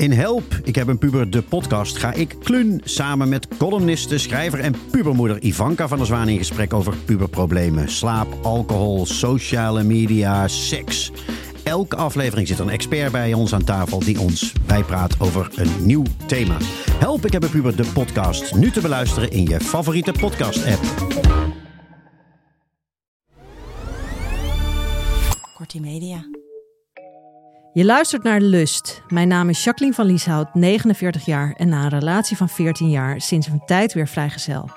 In Help, ik heb een puber, de podcast, ga ik klun samen met columniste, schrijver en pubermoeder Ivanka van der Zwaan in gesprek over puberproblemen. Slaap, alcohol, sociale media, seks. Elke aflevering zit een expert bij ons aan tafel die ons bijpraat over een nieuw thema. Help, ik heb een puber, de podcast. Nu te beluisteren in je favoriete podcast-app. Kortie Media. Je luistert naar Lust. Mijn naam is Jacqueline van Lieshout, 49 jaar en na een relatie van 14 jaar sinds een tijd weer vrijgezel.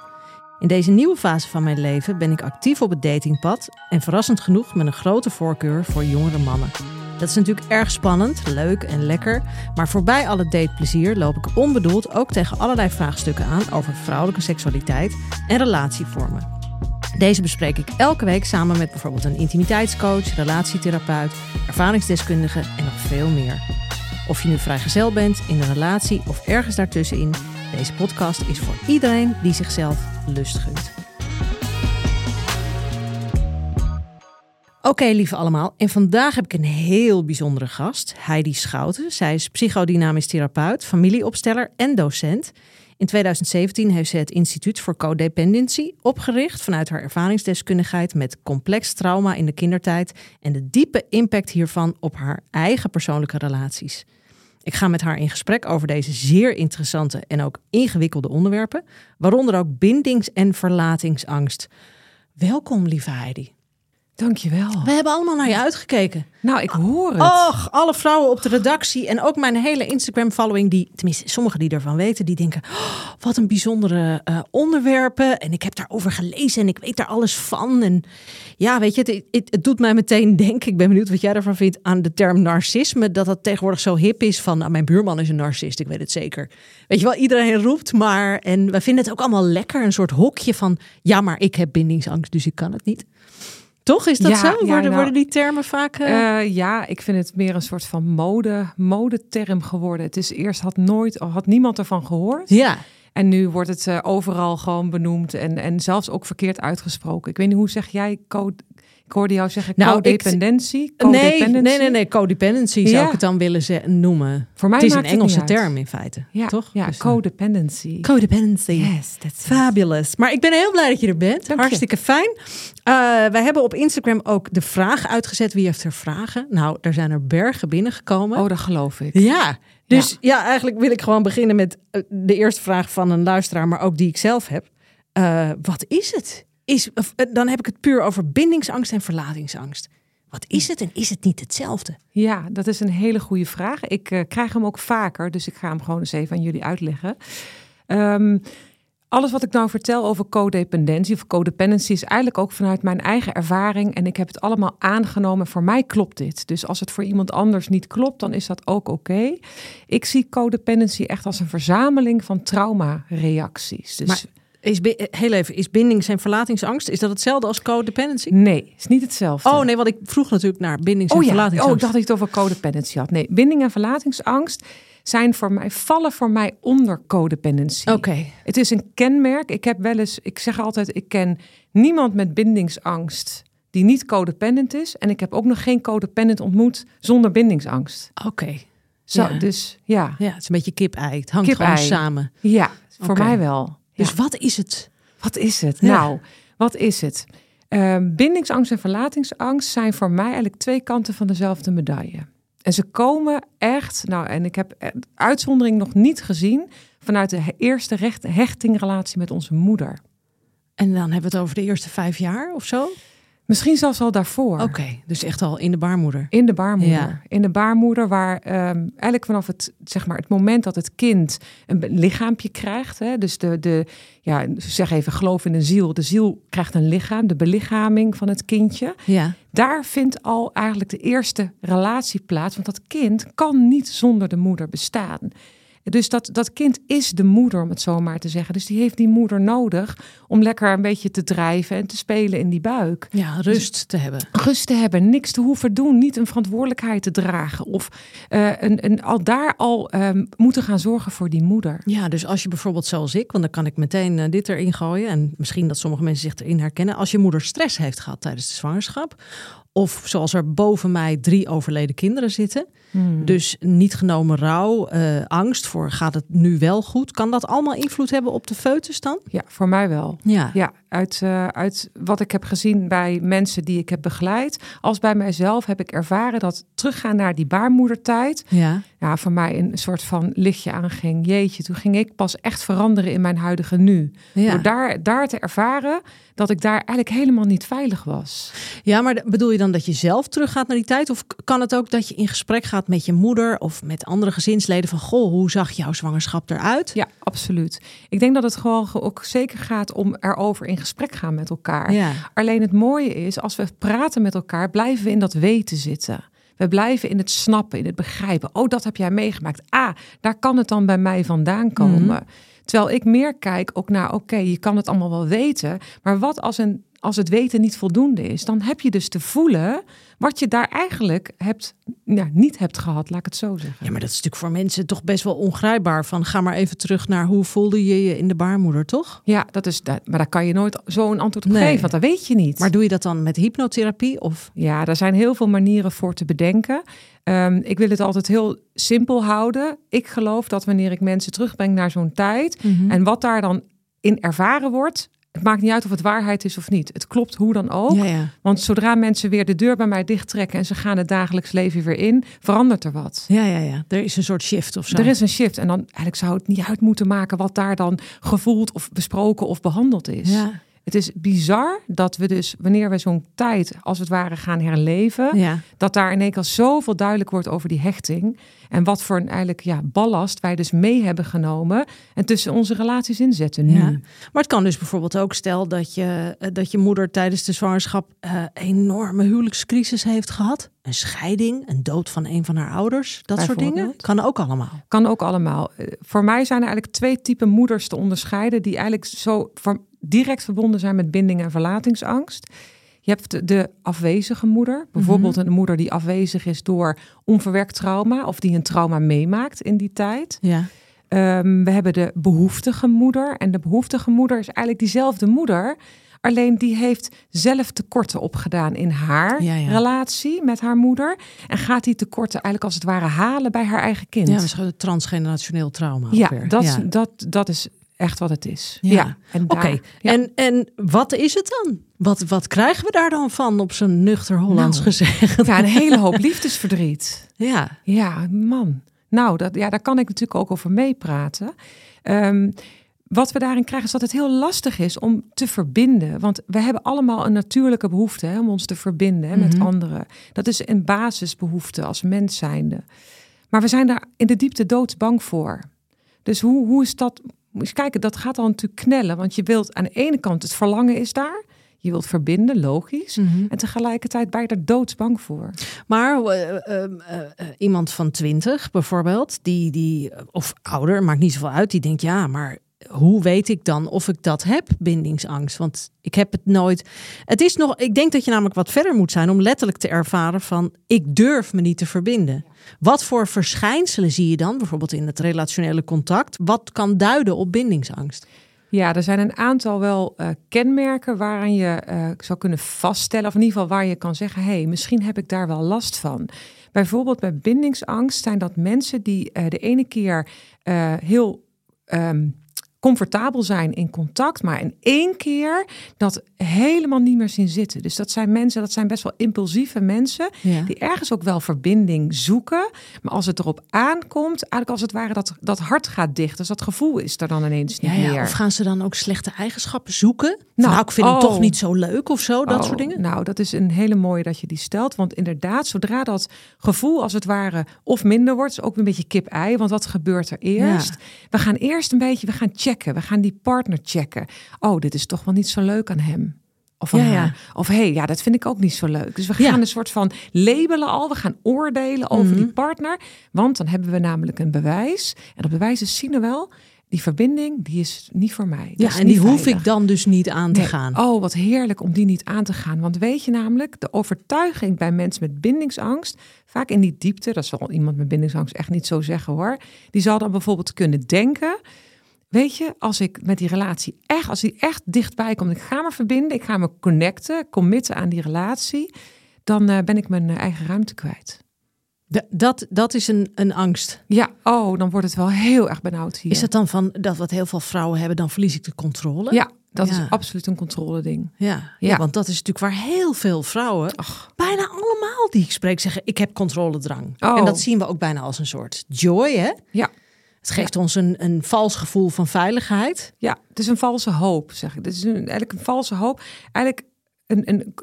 In deze nieuwe fase van mijn leven ben ik actief op het datingpad en verrassend genoeg met een grote voorkeur voor jongere mannen. Dat is natuurlijk erg spannend, leuk en lekker, maar voorbij alle dateplezier loop ik onbedoeld ook tegen allerlei vraagstukken aan over vrouwelijke seksualiteit en relatievormen. Deze bespreek ik elke week samen met bijvoorbeeld een intimiteitscoach, relatietherapeut, ervaringsdeskundige en nog veel meer. Of je nu vrijgezel bent, in een relatie of ergens daartussenin, deze podcast is voor iedereen die zichzelf lust gunt. Oké, lieve allemaal. En vandaag heb ik een heel bijzondere gast, Heidi Schouten. Zij is psychodynamisch therapeut, familieopsteller en docent. In 2017 heeft ze het Instituut voor Codependency opgericht vanuit haar ervaringsdeskundigheid met complex trauma in de kindertijd en de diepe impact hiervan op haar eigen persoonlijke relaties. Ik ga met haar in gesprek over deze zeer interessante en ook ingewikkelde onderwerpen, waaronder ook bindings- en verlatingsangst. Welkom, lieve Heidi. Dankjewel. We hebben allemaal naar je uitgekeken. Nou, ik hoor het. Och, alle vrouwen op de redactie en ook mijn hele Instagram-following, die, tenminste sommigen die ervan weten, die denken, oh, wat een bijzondere uh, onderwerpen. En ik heb daarover gelezen en ik weet daar alles van. En ja, weet je, het, het, het, doet mij meteen denken, ik ben benieuwd wat jij ervan vindt, aan de term narcisme. Dat dat tegenwoordig zo hip is van, nou, mijn buurman is een narcist, ik weet het zeker. Weet je wel, iedereen roept maar. En we vinden het ook allemaal lekker, een soort hokje van, ja, maar ik heb bindingsangst, dus ik kan het niet. Toch? Is dat Ja, zo? ja, worden, nou, worden die termen vaak... eh, Eh, ja, ik vind het meer een soort van mode, modeterm geworden. Het is eerst had nooit, had niemand ervan gehoord. ja. En nu wordt het eh, overal gewoon benoemd en, en zelfs ook verkeerd uitgesproken. Ik weet niet, hoe zeg jij code? Ik hoorde jou zeggen Nou, ik- codependentie. Nee, nee, nee, nee. Codependency zou Ja. ik het dan willen ze- noemen. Voor mij het is een het Engelse term in feite. Ja, toch? Ja, Dus, eh, codependency. codependency. Yes, that's it. Fabulous. Maar ik ben heel blij dat je er bent. Dank je. Hartstikke fijn. Eh, wij hebben op Instagram ook de vraag uitgezet. Wie heeft er vragen? Nou, er zijn er bergen binnengekomen. Oh, dat geloof ik. Ja, dus ja. eigenlijk wil ik gewoon beginnen met eh, de eerste vraag van een luisteraar, maar ook die ik zelf heb. Wat is het? Is, eh, dan heb ik het puur over bindingsangst en verlatingsangst. Wat is het en is het niet hetzelfde? Ja, dat is een hele goede vraag. Ik eh, krijg hem ook vaker, dus ik ga hem gewoon eens even aan jullie uitleggen. Ehm, alles wat ik nou vertel over codependentie of codependency is eigenlijk ook vanuit mijn eigen ervaring en ik heb het allemaal aangenomen. Voor mij klopt dit. Dus als het voor iemand anders niet klopt, dan is dat ook oké. Ik zie codependency echt als een verzameling van traumareacties. Dus Maar is, eh, heel even, is bindings- en verlatingsangst, is dat hetzelfde als codependency? nee, is niet hetzelfde. Oh nee, want ik vroeg natuurlijk naar bindings- en Oh ja, oh, verlatingsangst. ik dacht dat je het over codependency had. Nee, binding en verlatingsangst zijn voor mij, vallen voor mij onder codependency. Oké, Het is een kenmerk. Ik heb wel eens, ik zeg altijd, ik ken niemand met bindingsangst die niet codependent is. En ik heb ook nog geen codependent ontmoet zonder bindingsangst. oké. Zo, Ja. dus ja, Ja, het is een beetje kip-ei. Het hangt gewoon samen. ja, voor mij wel. Dus Ja. wat is het? Wat is het? Ja. Nou, wat is het? Ehm, bindingsangst en verlatingsangst zijn voor mij eigenlijk twee kanten van dezelfde medaille. En ze komen echt, nou, en ik heb eh, uitzondering nog niet gezien, vanuit de eerste recht, hechtingrelatie met onze moeder. En dan hebben we het over de eerste vijf jaar of zo? Misschien zelfs al daarvoor. Oké, dus echt al in de baarmoeder. In de baarmoeder. Ja. In de baarmoeder, waar ehm, eigenlijk vanaf het, zeg maar, het moment dat het kind een lichaampje krijgt. Hè, dus de, de, ja, zeg even, geloof in de ziel. De ziel krijgt een lichaam, de belichaming van het kindje. Ja. Daar vindt al eigenlijk de eerste relatie plaats. Want dat kind kan niet zonder de moeder bestaan. Dus dat, dat kind is de moeder, om het zo maar te zeggen. Dus die heeft die moeder nodig om lekker een beetje te drijven en te spelen in die buik. Ja, rust te hebben. Rust te hebben, niks te hoeven doen, niet een verantwoordelijkheid te dragen. Of uh, een, een, al daar al um, moeten gaan zorgen voor die moeder. Ja, dus als je bijvoorbeeld zoals ik, want dan kan ik meteen uh, dit erin gooien. En misschien dat sommige mensen zich erin herkennen. Als je moeder stress heeft gehad tijdens de zwangerschap. Of zoals er boven mij drie overleden kinderen zitten. Hmm. Dus niet genomen rouw, uh, angst voor gaat het nu wel goed. Kan dat allemaal invloed hebben op de foetus dan? Ja, voor mij wel. Ja, ja uit, uh, uit wat ik heb gezien bij mensen die ik heb begeleid, als bij mijzelf heb ik ervaren dat teruggaan naar die baarmoedertijd, ja. Ja, voor mij een soort van lichtje aanging. Jeetje, toen ging ik pas echt veranderen in mijn huidige nu. Ja. Door daar, daar te ervaren dat ik daar eigenlijk helemaal niet veilig was. Ja, maar bedoel je dan dat je zelf teruggaat naar die tijd? Of kan het ook dat je in gesprek gaat met je moeder of met andere gezinsleden van goh, hoe zag jouw zwangerschap eruit? Ja, absoluut. Ik denk dat het gewoon ook zeker gaat om erover in gesprek gaan met elkaar. Ja. Alleen het mooie is, als we praten met elkaar, blijven we in dat weten zitten. We blijven in het snappen, in het begrijpen. Oh, dat heb jij meegemaakt. Ah, daar kan het dan bij mij vandaan komen. Mhm. Terwijl ik meer kijk ook naar, oké, je kan het allemaal wel weten. Maar wat als, een, als het weten niet voldoende is? Dan heb je dus te voelen wat je daar eigenlijk hebt, ja, niet hebt gehad, laat ik het zo zeggen. Ja, maar dat is natuurlijk voor mensen toch best wel ongrijpbaar. Van ga maar even terug naar hoe voelde je je in de baarmoeder, toch? Ja, dat is, dat, maar daar kan je nooit zo'n antwoord op Nee. geven, want dat weet je niet. Maar doe je dat dan met hypnotherapie? Of? Ja, daar zijn heel veel manieren voor te bedenken. Ehm, ik wil het altijd heel simpel houden. Ik geloof dat wanneer ik mensen terugbreng naar zo'n tijd en wat daar dan in ervaren wordt, het maakt niet uit of het waarheid is of niet. Het klopt hoe dan ook. Ja, ja. Want zodra mensen weer de deur bij mij dichttrekken en ze gaan het dagelijks leven weer in, verandert er wat. Ja, ja, ja. Er is een soort shift of zo. Er is een shift en dan eigenlijk zou het niet uit moeten maken wat daar dan gevoeld of besproken of behandeld is. Ja, Het is bizar dat we dus wanneer we zo'n tijd als het ware gaan herleven, ja. dat daar in één keer zoveel duidelijk wordt over die hechting. En wat voor een eigenlijk ja, ballast wij dus mee hebben genomen en tussen onze relaties inzetten nu. Ja. Maar het kan dus bijvoorbeeld ook, stel dat je, eh, dat je moeder tijdens de zwangerschap eh, enorme huwelijkscrisis heeft gehad. Een scheiding, een dood van een van haar ouders, dat soort dingen. Kan ook allemaal. Kan ook allemaal. Eh, Voor mij zijn er eigenlijk twee typen moeders te onderscheiden die eigenlijk zo voor- direct verbonden zijn met binding en verlatingsangst. Je hebt de, afwezige moeder, bijvoorbeeld een moeder die afwezig is door onverwerkt trauma of die een trauma meemaakt in die tijd. Ja. Ehm, we hebben de behoeftige moeder. En de behoeftige moeder is eigenlijk diezelfde moeder. Alleen die heeft zelf tekorten opgedaan in haar Ja, ja. relatie met haar moeder. En gaat die tekorten eigenlijk als het ware halen bij haar eigen kind. Ja, misschien het transgenerationeel trauma. Ja, dat. Dat, dat is echt wat het is. Ja. en Oké, ja. en, en wat is het dan? Wat, wat krijgen we daar dan van op zo'n nuchter Hollands Nou. gezegd? ja, een hele hoop liefdesverdriet. Ja, Ja, man. Nou, dat, ja, daar kan ik natuurlijk ook over meepraten. Ehm, wat we daarin krijgen is dat het heel lastig is om te verbinden. Want we hebben allemaal een natuurlijke behoefte hè, om ons te verbinden hè, met Mhm. anderen. Dat is een basisbehoefte als mens zijnde. Maar we zijn daar in de diepte doodsbang voor. Dus hoe, hoe is dat? Moet je kijken, dat gaat al natuurlijk knellen. Want je wilt aan de ene kant het verlangen is daar. Je wilt verbinden, logisch. Mhm. En tegelijkertijd ben je er doodsbang voor. Maar eh, eh, eh, iemand van 20 bijvoorbeeld, die, die, of ouder, maakt niet zoveel uit, die denkt ja, maar hoe weet ik dan of ik dat heb, bindingsangst? Want ik heb het nooit. Het is nog, ik denk dat je namelijk wat verder moet zijn om letterlijk te ervaren van ik durf me niet te verbinden. Wat voor verschijnselen zie je dan, bijvoorbeeld in het relationele contact, wat kan duiden op bindingsangst? Ja, er zijn een aantal wel eh, kenmerken waaraan je eh, zou kunnen vaststellen, of in ieder geval waar je kan zeggen: hé, hey, misschien heb ik daar wel last van. Bijvoorbeeld bij bindingsangst zijn dat mensen die eh, de ene keer heel ehm, comfortabel zijn in contact, maar in één keer dat helemaal niet meer zien zitten. Dus dat zijn mensen, dat zijn best wel impulsieve mensen Ja. die ergens ook wel verbinding zoeken, maar als het erop aankomt, eigenlijk als het ware dat dat hart gaat dicht, dus dat gevoel is er dan ineens niet Ja, ja, meer. of gaan ze dan ook slechte eigenschappen zoeken? Nou, Nou, ik vind hem oh. toch niet zo leuk of zo, dat Oh, soort dingen. Nou, dat is een hele mooie dat je die stelt. Want inderdaad, zodra dat gevoel als het ware of minder wordt, is ook een beetje kip-ei. Want wat gebeurt er eerst? We gaan eerst een beetje, we gaan checken. We gaan die partner checken. Oh, dit is toch wel niet zo leuk aan hem. Of van Ja. Of hé, hey, ja, dat vind ik ook niet zo leuk. Dus we Ja. gaan een soort van labelen al. We gaan oordelen over Mhm. die partner. Want dan hebben we namelijk een bewijs. En dat bewijs is zien we wel. Die verbinding, die is niet voor mij. Dat Ja, en die hoef veilig. ik dan dus niet aan te Nee. gaan. Oh, wat heerlijk om die niet aan te gaan. Want weet je namelijk, de overtuiging bij mensen met bindingsangst, vaak in die diepte, dat zal iemand met bindingsangst echt niet zo zeggen hoor, die zal dan bijvoorbeeld kunnen denken. Weet je, als ik met die relatie echt, als die echt dichtbij komt, ik ga me verbinden, ik ga me connecten, committen aan die relatie, dan eh, ben ik mijn eh, eigen ruimte kwijt. Dat, dat is een, een angst. Ja, oh, dan wordt het wel heel erg benauwd hier. Is dat dan van dat wat heel veel vrouwen hebben, dan verlies ik de controle? Ja, dat Ja. is absoluut een controleding. Ja, ja. Ja. want dat is natuurlijk waar heel veel vrouwen, Ach, bijna allemaal die ik spreek, zeggen: Ik heb controledrang. Oh. En dat zien we ook bijna als een soort joy, hè? ja. Het geeft ons een, een vals gevoel van veiligheid. Ja, het is een valse hoop, zeg ik. Het is een, eigenlijk een valse hoop. Eigenlijk een, een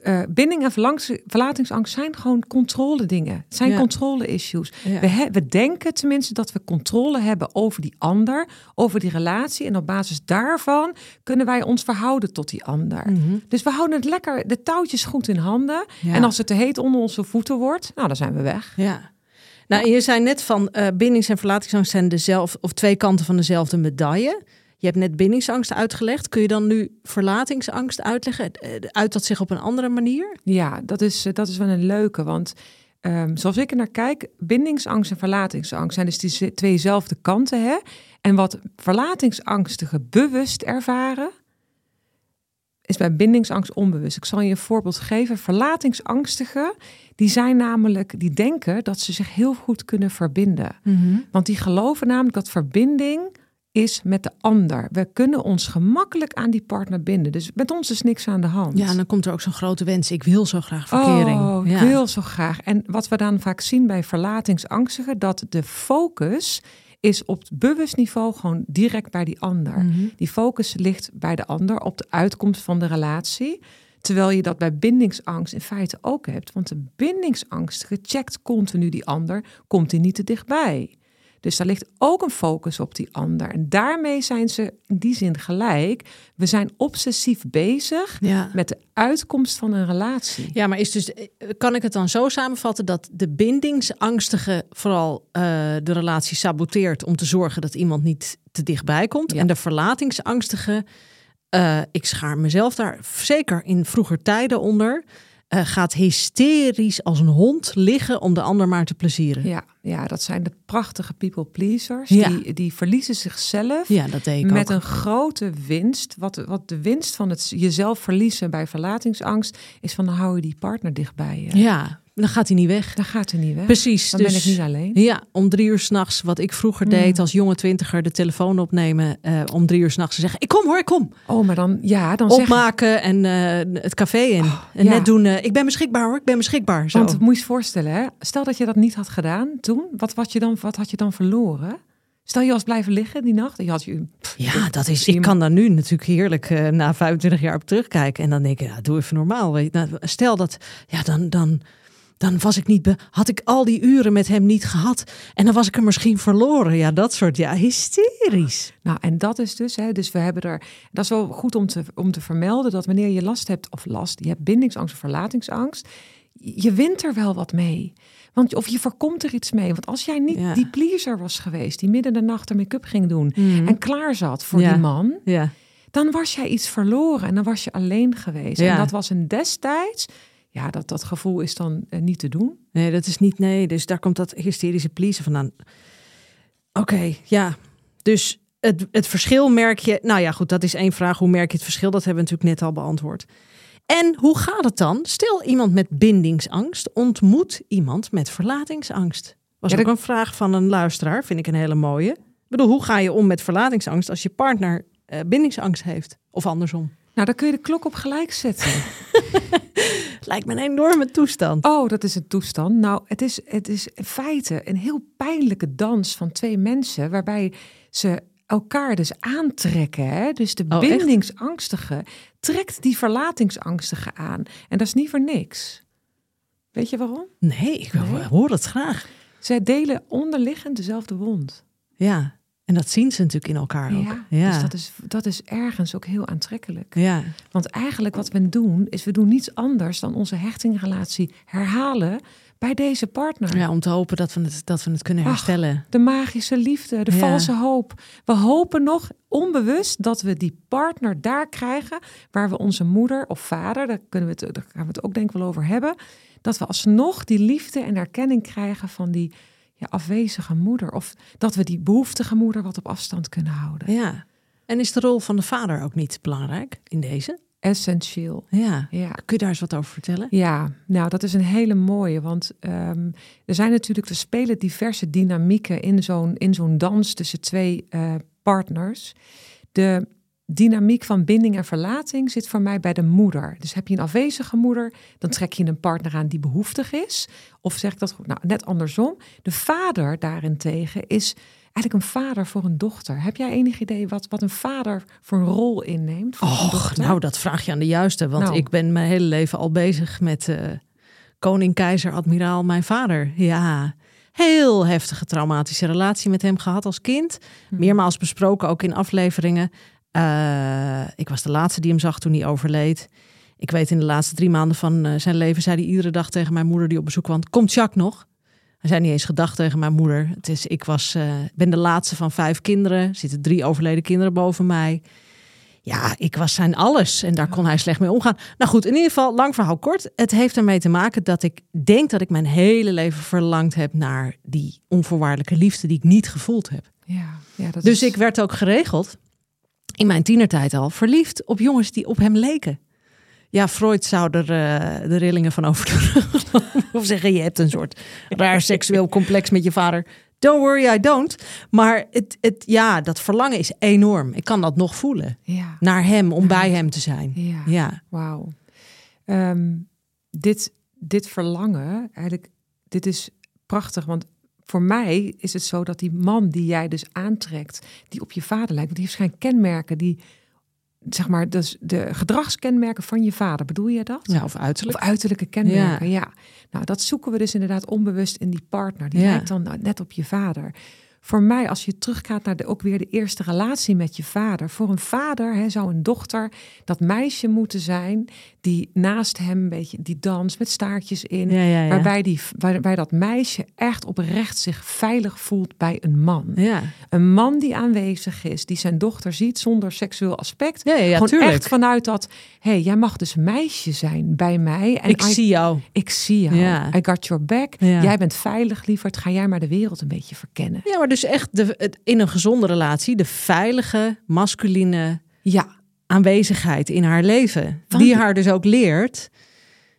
eh, binding en verlangs- verlatingsangst zijn gewoon controle dingen. Het zijn Ja. controle issues. Ja. We, he- we denken tenminste dat we controle hebben over die ander, over die relatie. En op basis daarvan kunnen wij ons verhouden tot die ander. Dus we houden het lekker, de touwtjes goed in handen. Ja. En als het te heet onder onze voeten wordt, nou dan zijn we weg. Ja. Nou, je zei net van eh, bindings- en verlatingsangst zijn dezelfde of twee kanten van dezelfde medaille. Je hebt net bindingsangst uitgelegd. Kun je dan nu verlatingsangst uitleggen? Eh, Uit dat zich op een andere manier? Ja, dat is, eh, dat is wel een leuke. Want ehm, zoals ik er naar kijk, bindingsangst en verlatingsangst zijn dus die tweezelfde kanten. Hè? En wat verlatingsangstigen bewust ervaren, is bij bindingsangst onbewust. Ik zal je een voorbeeld geven. Verlatingsangstigen, die zijn namelijk, die denken dat ze zich heel goed kunnen verbinden. Want die geloven namelijk dat verbinding is met de ander. We kunnen ons gemakkelijk aan die partner binden. Dus met ons is niks aan de hand. Ja, en dan komt er ook zo'n grote wens. Ik wil zo graag verkering. Oh, ik wil zo graag. En wat we dan vaak zien bij verlatingsangstigen, dat de focus is op bewust niveau gewoon direct bij die ander. Mhm. Die focus ligt bij de ander op de uitkomst van de relatie. Terwijl je dat bij bindingsangst in feite ook hebt. Want de bindingsangstige checkt continu die ander, komt hij niet te dichtbij. Dus daar ligt ook een focus op die ander. En daarmee zijn ze in die zin gelijk. We zijn obsessief bezig Ja. met de uitkomst van een relatie. Ja, maar is dus, kan ik het dan zo samenvatten dat de bindingsangstige vooral eh, de relatie saboteert om te zorgen dat iemand niet te dichtbij komt? Ja. En de verlatingsangstige, eh, ik schaar mezelf daar zeker in vroeger tijden onder, eh, gaat hysterisch als een hond liggen om de ander maar te plezieren. Ja, ja, dat zijn de prachtige people pleasers. Ja. Die, die verliezen zichzelf Ja, dat deed ik met ook. een grote winst. Wat, wat de winst van het jezelf verliezen bij verlatingsangst is van dan hou je die partner dichtbij. Ja, dan gaat hij niet weg. Dan gaat hij niet weg. Precies. Dan dus, ben ik niet alleen. Ja, om drie uur s'nachts, wat ik vroeger Mm. deed als jonge twintiger, de telefoon opnemen. eh, om drie uur s'nachts te zeggen: Ik kom hoor, ik kom. Oh, maar dan, ja, dan zeg opmaken en eh, het café in. en ja. net doen, eh, ik ben beschikbaar hoor, ik ben beschikbaar. Zo. Want moet je je voorstellen, hè? stel dat je dat niet had gedaan toen, wat, wat, je dan, wat had je dan verloren? Stel je was blijven liggen die nacht en je had je. ja, dat is, ik kan daar nu natuurlijk heerlijk na 25 jaar op terugkijken. En dan denk ik, ja, doe even normaal. Weet je. Nou, stel dat, ja, dan, dan, dan was ik niet, be- had ik al die uren met hem niet gehad. En dan was ik hem misschien verloren. Ja, dat soort, ja, hysterisch. Nou, en dat is dus, hè, dus we hebben er, dat is wel goed om te, om te vermelden, dat wanneer je last hebt, of last, je hebt bindingsangst of verlatingsangst, je wint er wel wat mee. Want, of je voorkomt er iets mee. Want als jij niet Ja. die pleaser was geweest, die midden de nacht de make-up ging doen Mhm. en klaar zat voor Ja. die man, Ja. dan was jij iets verloren en dan was je alleen geweest. En dat was een destijds, ja, dat, dat gevoel is dan eh, niet te doen. Nee, dat is niet, nee. Dus daar komt dat hysterische pleasen vandaan. Oké, ja. Dus het, het verschil merk je... Nou ja, goed, dat is één vraag. Hoe merk je het verschil? Dat hebben we natuurlijk net al beantwoord. En hoe gaat het dan? Stel iemand met bindingsangst ontmoet iemand met verlatingsangst. Was Ja, ook een vraag van een luisteraar, vind ik een hele mooie. Ik bedoel, hoe ga je om met verlatingsangst als je partner eh, bindingsangst heeft? Of andersom? Nou, dan kun je de klok op gelijk zetten. Lijkt me een enorme toestand. Oh, dat is een toestand. Nou, het is, het is in feite een heel pijnlijke dans van twee mensen, waarbij ze elkaar dus aantrekken. Hè? Dus de Oh, echt? bindingsangstige trekt die verlatingsangstige aan. En dat is niet voor niks. Weet je waarom? Nee, ik Nee? hoor het graag. Zij delen onderliggend dezelfde wond. Ja. En dat zien ze natuurlijk in elkaar ook. Ja, Ja, Dus dat is, dat is ergens ook heel aantrekkelijk. ja. Want eigenlijk wat we doen, is we doen niets anders dan onze hechtingrelatie herhalen bij deze partner. ja, om te hopen dat we het, dat we het kunnen Ach. herstellen. De magische liefde, de Ja. valse hoop. We hopen nog onbewust dat we die partner daar krijgen waar we onze moeder of vader, daar, kunnen we het, daar gaan we het ook denk ik wel over hebben, dat we alsnog die liefde en erkenning krijgen van die ja, afwezige moeder. Of dat we die behoeftige moeder wat op afstand kunnen houden. Ja. En is de rol van de vader ook niet belangrijk in deze? Essentieel. Ja. Ja. Kun je daar eens wat over vertellen? Ja, nou dat is een hele mooie. Want ehm, er zijn natuurlijk, er spelen diverse dynamieken in zo'n, in zo'n dans tussen twee eh, partners. De dynamiek van binding en verlating zit voor mij bij de moeder. Dus heb je een afwezige moeder, dan trek je een partner aan die behoeftig is. Of zeg ik dat? Nou, net andersom. De vader daarentegen is eigenlijk een vader voor een dochter. Heb jij enig idee wat, wat een vader voor een rol inneemt? Voor Och, nou, dat vraag je aan de juiste. Want Nou. ik ben mijn hele leven al bezig met eh, koning, keizer, admiraal, mijn vader. Ja, heel heftige traumatische relatie met hem gehad als kind. Hm. Meermaals besproken, ook in afleveringen. Eh, ik was de laatste die hem zag toen hij overleed. Ik weet in de laatste drie maanden van eh, zijn leven... zei hij iedere dag tegen mijn moeder die op bezoek kwam... komt Jacques nog? Hij zei niet eens gedacht tegen mijn moeder. Het is, ik was, eh, ben de laatste van vijf kinderen. Er zitten drie overleden kinderen boven mij. Ja, ik was zijn alles en daar kon hij slecht mee omgaan. Nou goed, in ieder geval, lang verhaal kort. Het heeft ermee te maken dat ik denk dat ik mijn hele leven verlangd heb naar die onvoorwaardelijke liefde die ik niet gevoeld heb. Ja, ja, dat Dus is- ik werd ook geregeld, in mijn tienertijd al, verliefd op jongens die op hem leken. Ja, Freud zou er eh, de rillingen van overdoen. of zeggen, je hebt een soort raar seksueel complex met je vader. Don't worry, I don't. Maar het, het, ja, dat verlangen is enorm. Ik kan dat nog voelen. Ja, Naar hem, om bij hem te zijn. ja. Ja, Wauw. Ehm, dit, dit verlangen, eigenlijk, dit is prachtig. Want voor mij is het zo dat die man die jij dus aantrekt, die op je vader lijkt, want die heeft geen kenmerken die, zeg maar, dus de gedragskenmerken van je vader. Bedoel je dat? ja of uiterlijk. Of uiterlijke kenmerken, ja. Nou, dat zoeken we dus inderdaad onbewust in die partner. Die Ja. lijkt dan nou net op je vader. Voor mij, als je teruggaat naar de, ook weer de eerste relatie met je vader. Voor een vader hè, zou een dochter dat meisje moeten zijn... die naast hem een beetje die dans met staartjes in... Ja, ja, ja. Waarbij, die, waarbij dat meisje echt oprecht zich veilig voelt bij een man. Ja, Een man die aanwezig is, die zijn dochter ziet zonder seksueel aspect. ja, ja, ja Gewoon tuurlijk. echt vanuit dat, hé, hey, jij mag dus meisje zijn bij mij. En ik I- zie jou. ik zie jou. Ja. I got your back. Ja. Jij bent veilig, lieverd. Ga jij maar de wereld een beetje verkennen. Ja, maar dus echt de, het, in een gezonde relatie, de veilige, masculine Ja, aanwezigheid in haar leven. Die haar dus ook leert.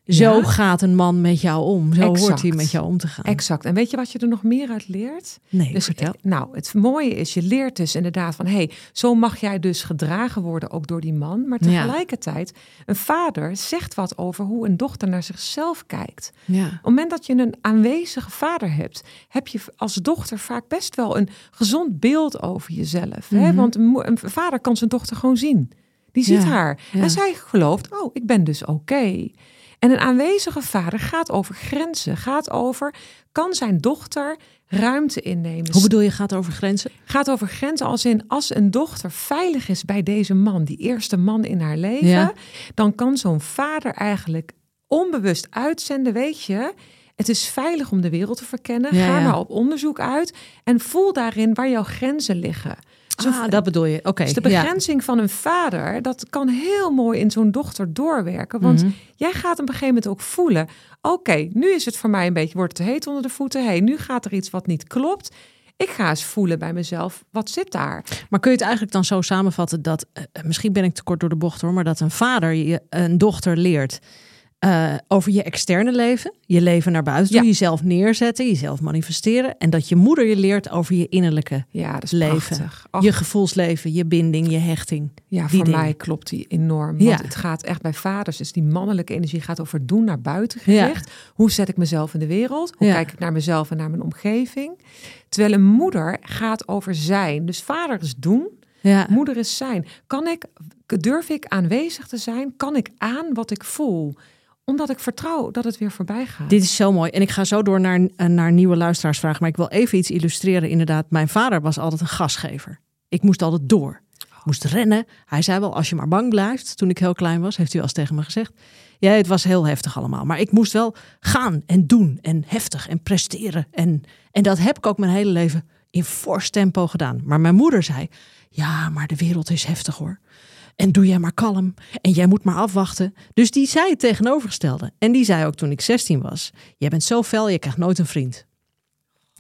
Zo Ja. gaat een man met jou om. Zo hoort hij met jou om te gaan. exact. En weet je wat je er nog meer uit leert? nee, Dus, vertel. nou, het mooie is, je leert dus inderdaad van... hé, hey, zo mag jij dus gedragen worden, ook door die man. Maar tegelijkertijd, een vader zegt wat over hoe een dochter naar zichzelf kijkt. Ja. Op het moment dat je een aanwezige vader hebt, heb je als dochter vaak best wel een gezond beeld over jezelf. Hè? Mhm. Want een, een vader kan zijn dochter gewoon zien. Die ziet Ja, haar. ja. En zij gelooft, oh, ik ben dus oké. En een aanwezige vader gaat over grenzen. Gaat over, kan zijn dochter ruimte innemen? Hoe bedoel je, gaat over grenzen? gaat over grenzen als in als een dochter veilig is bij deze man, die eerste man in haar leven, Ja. dan kan zo'n vader eigenlijk onbewust uitzenden, weet je, het is veilig om de wereld te verkennen. Ja, Ga ja. maar op onderzoek uit en voel daarin waar jouw grenzen liggen. Ah, dat bedoel je. Oké. dus de ja. begrenzing van een vader, dat kan heel mooi in zo'n dochter doorwerken. Want Mhm. jij gaat op een gegeven moment ook voelen: oké, nu is het voor mij een beetje, wordt het te heet onder de voeten. hey, nu gaat er iets wat niet klopt. Ik ga eens voelen bij mezelf, wat zit daar? Maar kun je het eigenlijk dan zo samenvatten dat, eh, misschien ben ik te kort door de bocht hoor, maar dat een vader je een dochter leert eh, over je externe leven, je leven naar buiten, toe, Ja. jezelf neerzetten, jezelf manifesteren, en dat je moeder je leert over je innerlijke, Ja, dat is Leven. je gevoelsleven, je binding, je hechting. ja, voor mij klopt die enorm. Ja. Want het gaat echt bij vaders, dus die mannelijke energie gaat over doen naar buiten gericht. Hoe zet ik mezelf in de wereld? Hoe Ja. kijk ik naar mezelf en naar mijn omgeving? Terwijl een moeder gaat over zijn. Dus vader is doen, Ja. Moeder is zijn. Kan ik, durf ik aanwezig te zijn? Kan ik aan wat ik voel? Omdat ik vertrouw dat het weer voorbij gaat. Dit is zo mooi. En ik ga zo door naar, eh, naar nieuwe luisteraarsvragen. Maar ik wil even iets illustreren. Inderdaad, mijn vader was altijd een gasgever. Ik moest altijd door. Moest rennen. Hij zei wel, als je maar bang blijft. Toen ik heel klein was, heeft hij eens tegen me gezegd. Ja, het was heel heftig allemaal. Maar ik moest wel gaan en doen. En heftig en presteren. En, en dat heb ik ook mijn hele leven in fors tempo gedaan. Maar mijn moeder zei, ja, maar de wereld is heftig hoor. En doe jij maar kalm. En jij moet maar afwachten. Dus die zei het tegenovergestelde. En die zei ook toen ik 16 was: Jij bent zo fel, je krijgt nooit een vriend.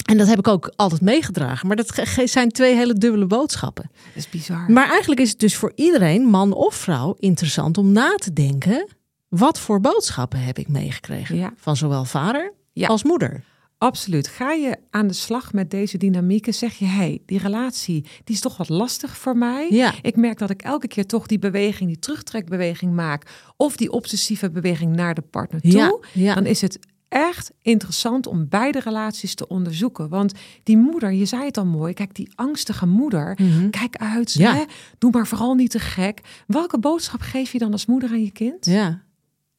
En dat heb ik ook altijd meegedragen. Maar dat zijn twee hele dubbele boodschappen. Dat is bizar. Maar eigenlijk is het dus voor iedereen, man of vrouw, interessant om na te denken. Wat voor boodschappen heb ik meegekregen? Ja. Van zowel vader Ja. als moeder. Absoluut. Ga je aan de slag met deze dynamieken, zeg je, hey, die relatie, die is toch wat lastig voor mij. Ja. Ik merk dat ik elke keer toch die beweging, die terugtrekbeweging maak, of die obsessieve beweging naar de partner toe. Ja, ja. Dan is het echt interessant om beide relaties te onderzoeken. Want die moeder, je zei het al mooi, kijk, die angstige moeder, kijk uit, Mhm. Ja. hè? doe maar vooral niet te gek. Welke boodschap geef je dan als moeder aan je kind? Ja.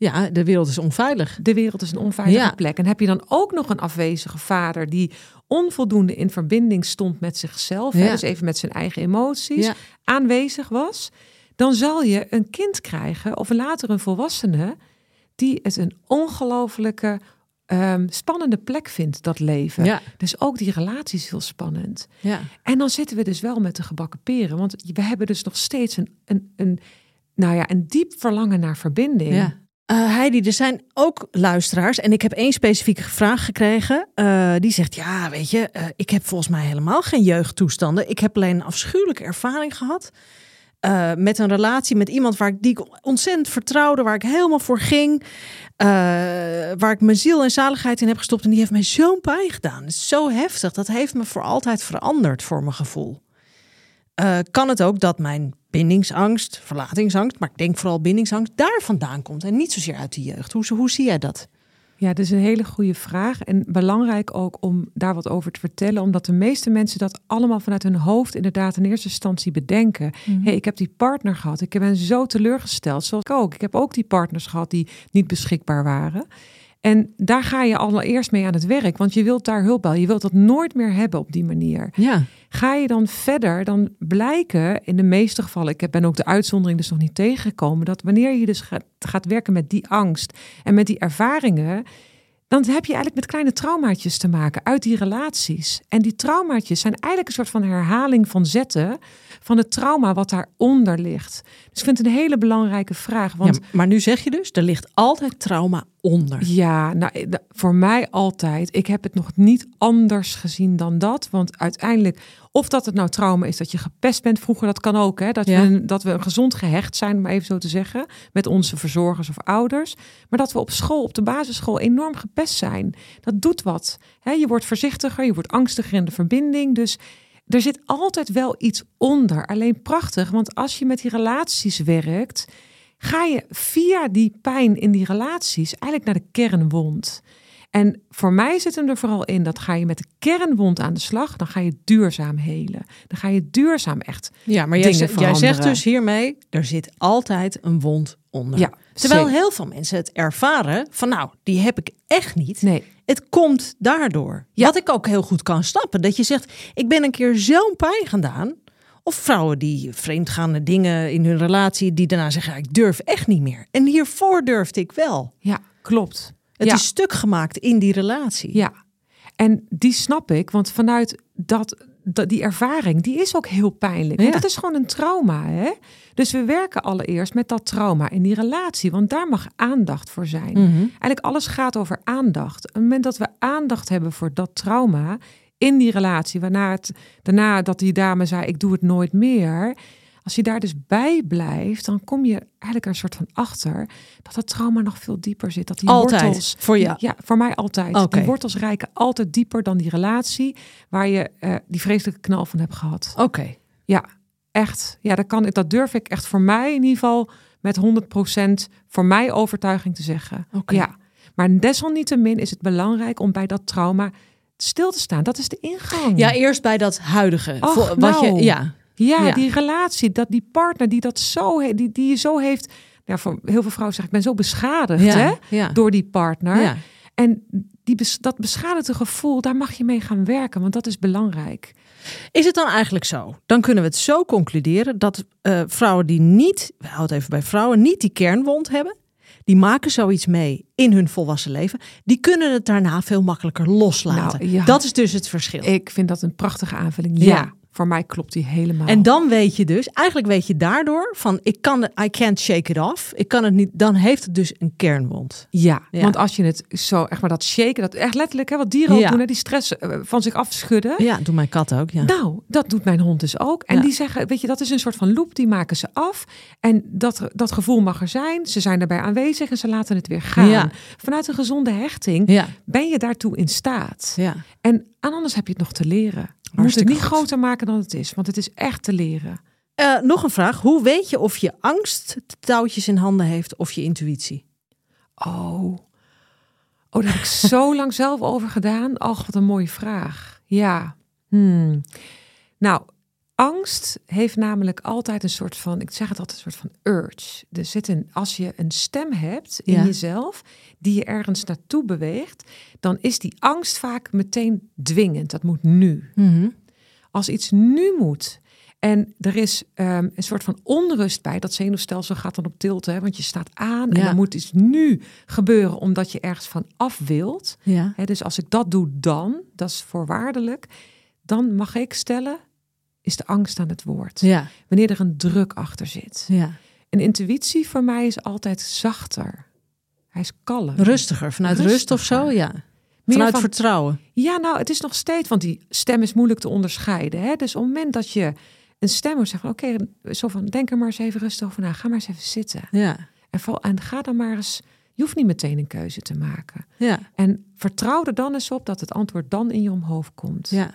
Ja, de wereld is onveilig. De wereld is een onveilige Ja. plek. En heb je dan ook nog een afwezige vader die onvoldoende in verbinding stond met zichzelf, hè, dus even met zijn eigen emoties, Ja. aanwezig was, dan zal je een kind krijgen of later een volwassene die het een ongelofelijke ehm, spannende plek vindt, dat leven. Dus ook die relatie is heel spannend. Ja. En dan zitten we dus wel met de gebakken peren, want we hebben dus nog steeds een, een, een, nou ja, een diep verlangen naar verbinding. Eh, Heidi, er zijn ook luisteraars en ik heb één specifieke vraag gekregen. Eh, die zegt, ja, weet je, eh, ik heb volgens mij helemaal geen jeugdtoestanden. Ik heb alleen een afschuwelijke ervaring gehad eh, met een relatie met iemand waar ik die ik ontzettend vertrouwde, waar ik helemaal voor ging, waar ik mijn ziel en zaligheid in heb gestopt. En die heeft mij zo'n pijn gedaan. Zo heftig. Dat heeft me voor altijd veranderd voor mijn gevoel. Eh, kan het ook dat mijn bindingsangst, verlatingsangst, maar ik denk vooral bindingsangst, daar vandaan komt en niet zozeer uit de jeugd? Hoe, hoe zie jij dat? Ja, dat is een hele goede vraag. En belangrijk ook om daar wat over te vertellen. Omdat de meeste mensen dat allemaal vanuit hun hoofd inderdaad in eerste instantie bedenken. hey, ik heb die partner gehad. Ik ben zo teleurgesteld. Zoals ik ook. Ik heb ook die partners gehad die niet beschikbaar waren. En daar ga je allereerst mee aan het werk. Want je wilt daar hulp bij. Je wilt dat nooit meer hebben op die manier. Ja. Ga je dan verder, dan blijken in de meeste gevallen, ik ben ook de uitzondering dus nog niet tegengekomen, dat wanneer je dus gaat, gaat werken met die angst en met die ervaringen, dan heb je eigenlijk met kleine traumaatjes te maken uit die relaties. En die traumaatjes zijn eigenlijk een soort van herhaling van zetten van het trauma wat daaronder ligt. Dus ik vind het een hele belangrijke vraag. Want ja, maar nu zeg je dus, er ligt altijd trauma onder. ja, nou, eh, voor mij altijd. Ik heb het nog niet anders gezien dan dat. Want uiteindelijk, of dat het nou trauma is dat je gepest bent vroeger, dat kan ook. Hè? Dat, Ja. we, een- dat we een gezond gehecht zijn, om maar even zo te zeggen, met onze verzorgers of ouders. Maar dat we op school, op de basisschool, enorm gepest zijn. Dat doet wat. Hè? Je wordt voorzichtiger, je wordt angstiger in de verbinding. Dus er zit altijd wel iets onder. Alleen prachtig, want als je met die relaties werkt, ga je via die pijn in die relaties eigenlijk naar de kernwond. En voor mij zit hem er vooral in dat ga je met de kernwond aan de slag, dan ga je duurzaam helen. Dan ga je duurzaam echt. Ja, maar jij, zegt- jij zegt dus hiermee, er zit altijd een wond onder. Ja, Terwijl zeker. heel veel mensen het ervaren van nou, die heb ik echt niet. Nee, Het komt daardoor. Ja. Wat ik ook heel goed kan snappen. Dat je zegt, ik ben een keer zo'n pijn gedaan. Of vrouwen die vreemdgaande dingen in hun relatie... die daarna zeggen, ik durf echt niet meer. En hiervoor durfde ik wel. ja, klopt. Het ja. is stuk gemaakt in die relatie. Ja, en die snap ik, want vanuit dat, dat die ervaring, die is ook heel pijnlijk. Want dat is gewoon een trauma, hè? Dus we werken allereerst met dat trauma in die relatie, want daar mag aandacht voor zijn. Mhm. Eigenlijk alles gaat over aandacht. Op het moment dat we aandacht hebben voor dat trauma in die relatie, waarna het daarna dat die dame zei: ik doe het nooit meer. Als je daar dus bij blijft, dan kom je eigenlijk er een soort van achter dat het trauma nog veel dieper zit. Dat die Altijd, wortels voor jou? Ja, voor mij altijd. Oké. Die wortels reiken altijd dieper dan die relatie waar je eh, die vreselijke knal van hebt gehad. Oké. Ja, echt. Ja, dat kan ik. Dat durf ik echt voor mij in ieder geval met 100% voor mij overtuiging te zeggen. Oké. Ja, maar desalniettemin is het belangrijk om bij dat trauma stil te staan. Dat is de ingang. Ja, eerst bij dat huidige. Och, wat nou. je, ja. Ja, Ja. die relatie, dat die partner die dat zo, die, die je zo heeft ja, voor heel veel vrouwen zeg ik ben zo beschadigd Ja, hè, ja. door die partner. En die dat beschadigde gevoel, daar mag je mee gaan werken, want dat is belangrijk. Is het dan eigenlijk zo? Dan kunnen we het zo concluderen dat eh, vrouwen die niet, we houden het even bij vrouwen, niet die kernwond hebben, die maken zoiets mee in hun volwassen leven, die kunnen het daarna veel makkelijker loslaten. Nou. Dat is dus het verschil. Ik vind dat een prachtige aanvulling. Ja. Voor mij klopt die helemaal. En dan weet je dus, eigenlijk weet je daardoor van ik kan I can't shake it off. Ik kan het niet, dan heeft het dus een kernwond. Ja, Ja. want als je het zo, echt maar dat shaken, dat echt letterlijk, hè, wat dieren Ja. ook doen, hè, die stress eh, van zich afschudden. Ja, doet mijn kat ook. Ja. Nou, dat doet mijn hond dus ook. En Ja. die zeggen, weet je, dat is een soort van loop, die maken ze af. En dat, dat gevoel mag er zijn. Ze zijn daarbij aanwezig en ze laten het weer gaan. Vanuit een gezonde hechting ben je daartoe in staat. ja. En anders heb je het nog te leren. Moet het niet goed. groter maken dan het is, want het is echt te leren. Eh, nog een vraag. Hoe weet je of je angst de touwtjes in handen heeft of je intuïtie? Oh. Oh, daar heb ik zo lang zelf over gedaan. Och, wat een mooie vraag. Ja. Hmm. Nou, angst heeft namelijk altijd een soort van, ik zeg het altijd, een soort van urge. Er zit een, als je een stem hebt in Ja. jezelf, die je ergens naartoe beweegt, dan is die angst vaak meteen dwingend. Dat moet nu. Als iets nu moet. En er is ehm, een soort van onrust bij. Dat zenuwstelsel gaat dan op tilt, hè, want je staat aan. En dan moet iets nu gebeuren, omdat je ergens van af wilt. Ja. Hè, dus als ik dat doe dan, dat is voorwaardelijk. Dan mag ik stellen, is de angst aan het woord. Ja. Wanneer er een druk achter zit. ja. Een intuïtie voor mij is altijd zachter. Hij is kalm. Rustiger, vanuit rust of zo? Ja. Meer Vanuit van- vertrouwen. Ja, nou, het is nog steeds, want die stem is moeilijk te onderscheiden. Hè? Dus op het moment dat je een stem hoort zeggen, oké, zo van, denk er maar eens even rustig over na. Ga maar eens even zitten. Ja. En, val, en ga dan maar eens, je hoeft niet meteen een keuze te maken. Ja. En vertrouw er dan eens op dat het antwoord dan in je omhoog komt. Ja.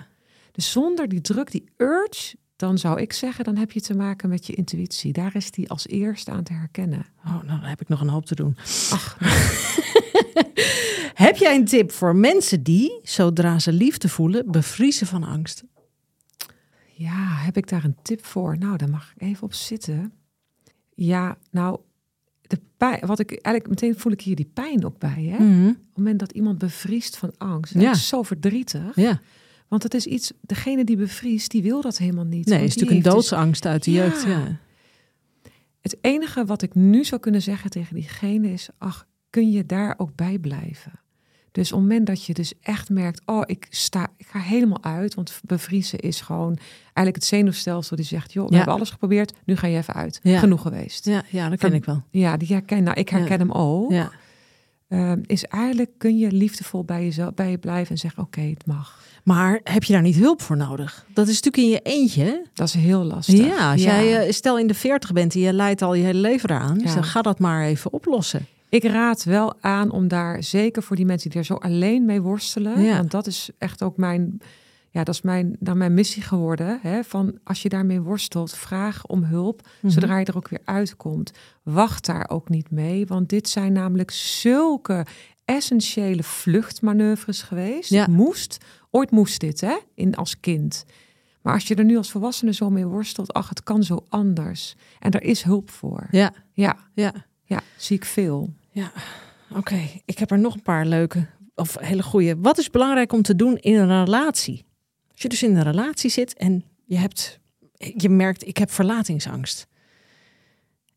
Dus zonder die druk, die urge, dan zou ik zeggen, dan heb je te maken met je intuïtie. Daar is die als eerste aan te herkennen. Oh, nou, dan heb ik nog een hoop te doen. Ach, Heb jij een tip voor mensen die, zodra ze liefde voelen, bevriezen van angst? Ja, heb ik daar een tip voor? Nou, daar mag ik even op zitten. Ja, nou, de pijn, wat ik eigenlijk meteen voel ik hier die pijn ook bij. Hè? Op het moment dat iemand bevriest van angst, dat Ja. is zo verdrietig. Ja. Want het is iets, degene die bevriest, die wil dat helemaal niet. Nee, Want is natuurlijk een dus- doodsangst uit de Ja. jeugd. Ja. Het enige wat ik nu zou kunnen zeggen tegen diegene is: ach, kun je daar ook bij blijven? Dus op het moment dat je dus echt merkt, oh, ik sta, ik ga helemaal uit, want bevriezen is gewoon eigenlijk het zenuwstelsel die zegt, joh, we Ja. hebben alles geprobeerd, nu ga je even uit. Ja. Genoeg geweest. Ja. Ja, ja, dat ken ik wel. die herken, nou, ik herken Ja. hem ook. Ja. Ehm, is eigenlijk kun je liefdevol bij jezelf, bij je blijven en zeggen, oké, het mag. Maar heb je daar niet hulp voor nodig? Dat is natuurlijk in je eentje. hè? Dat is heel lastig. Ja, als jij eh, stel in de 40 bent en je leidt al je hele leven eraan, dus dan ga dat maar even oplossen. Ik raad wel aan om daar zeker voor die mensen die er zo alleen mee worstelen. Ja. Want dat is echt ook mijn, ja, dat is mijn, nou, mijn missie geworden. Hè? Van als je daarmee worstelt, vraag om hulp. Mhm. Zodra je er ook weer uitkomt. Wacht daar ook niet mee. Want dit zijn namelijk zulke essentiële vluchtmanoeuvres geweest. Ja. Moest. Ooit moest dit, hè? In, als kind. Maar als je er nu als volwassene zo mee worstelt, ach, het kan zo anders. En er is hulp voor. Ja, Ja, ja. ja zie ik veel. Ja, oké. Ik heb er nog een paar leuke of hele goede. Wat is belangrijk om te doen in een relatie? Als je dus in een relatie zit en je hebt, je merkt, ik heb verlatingsangst.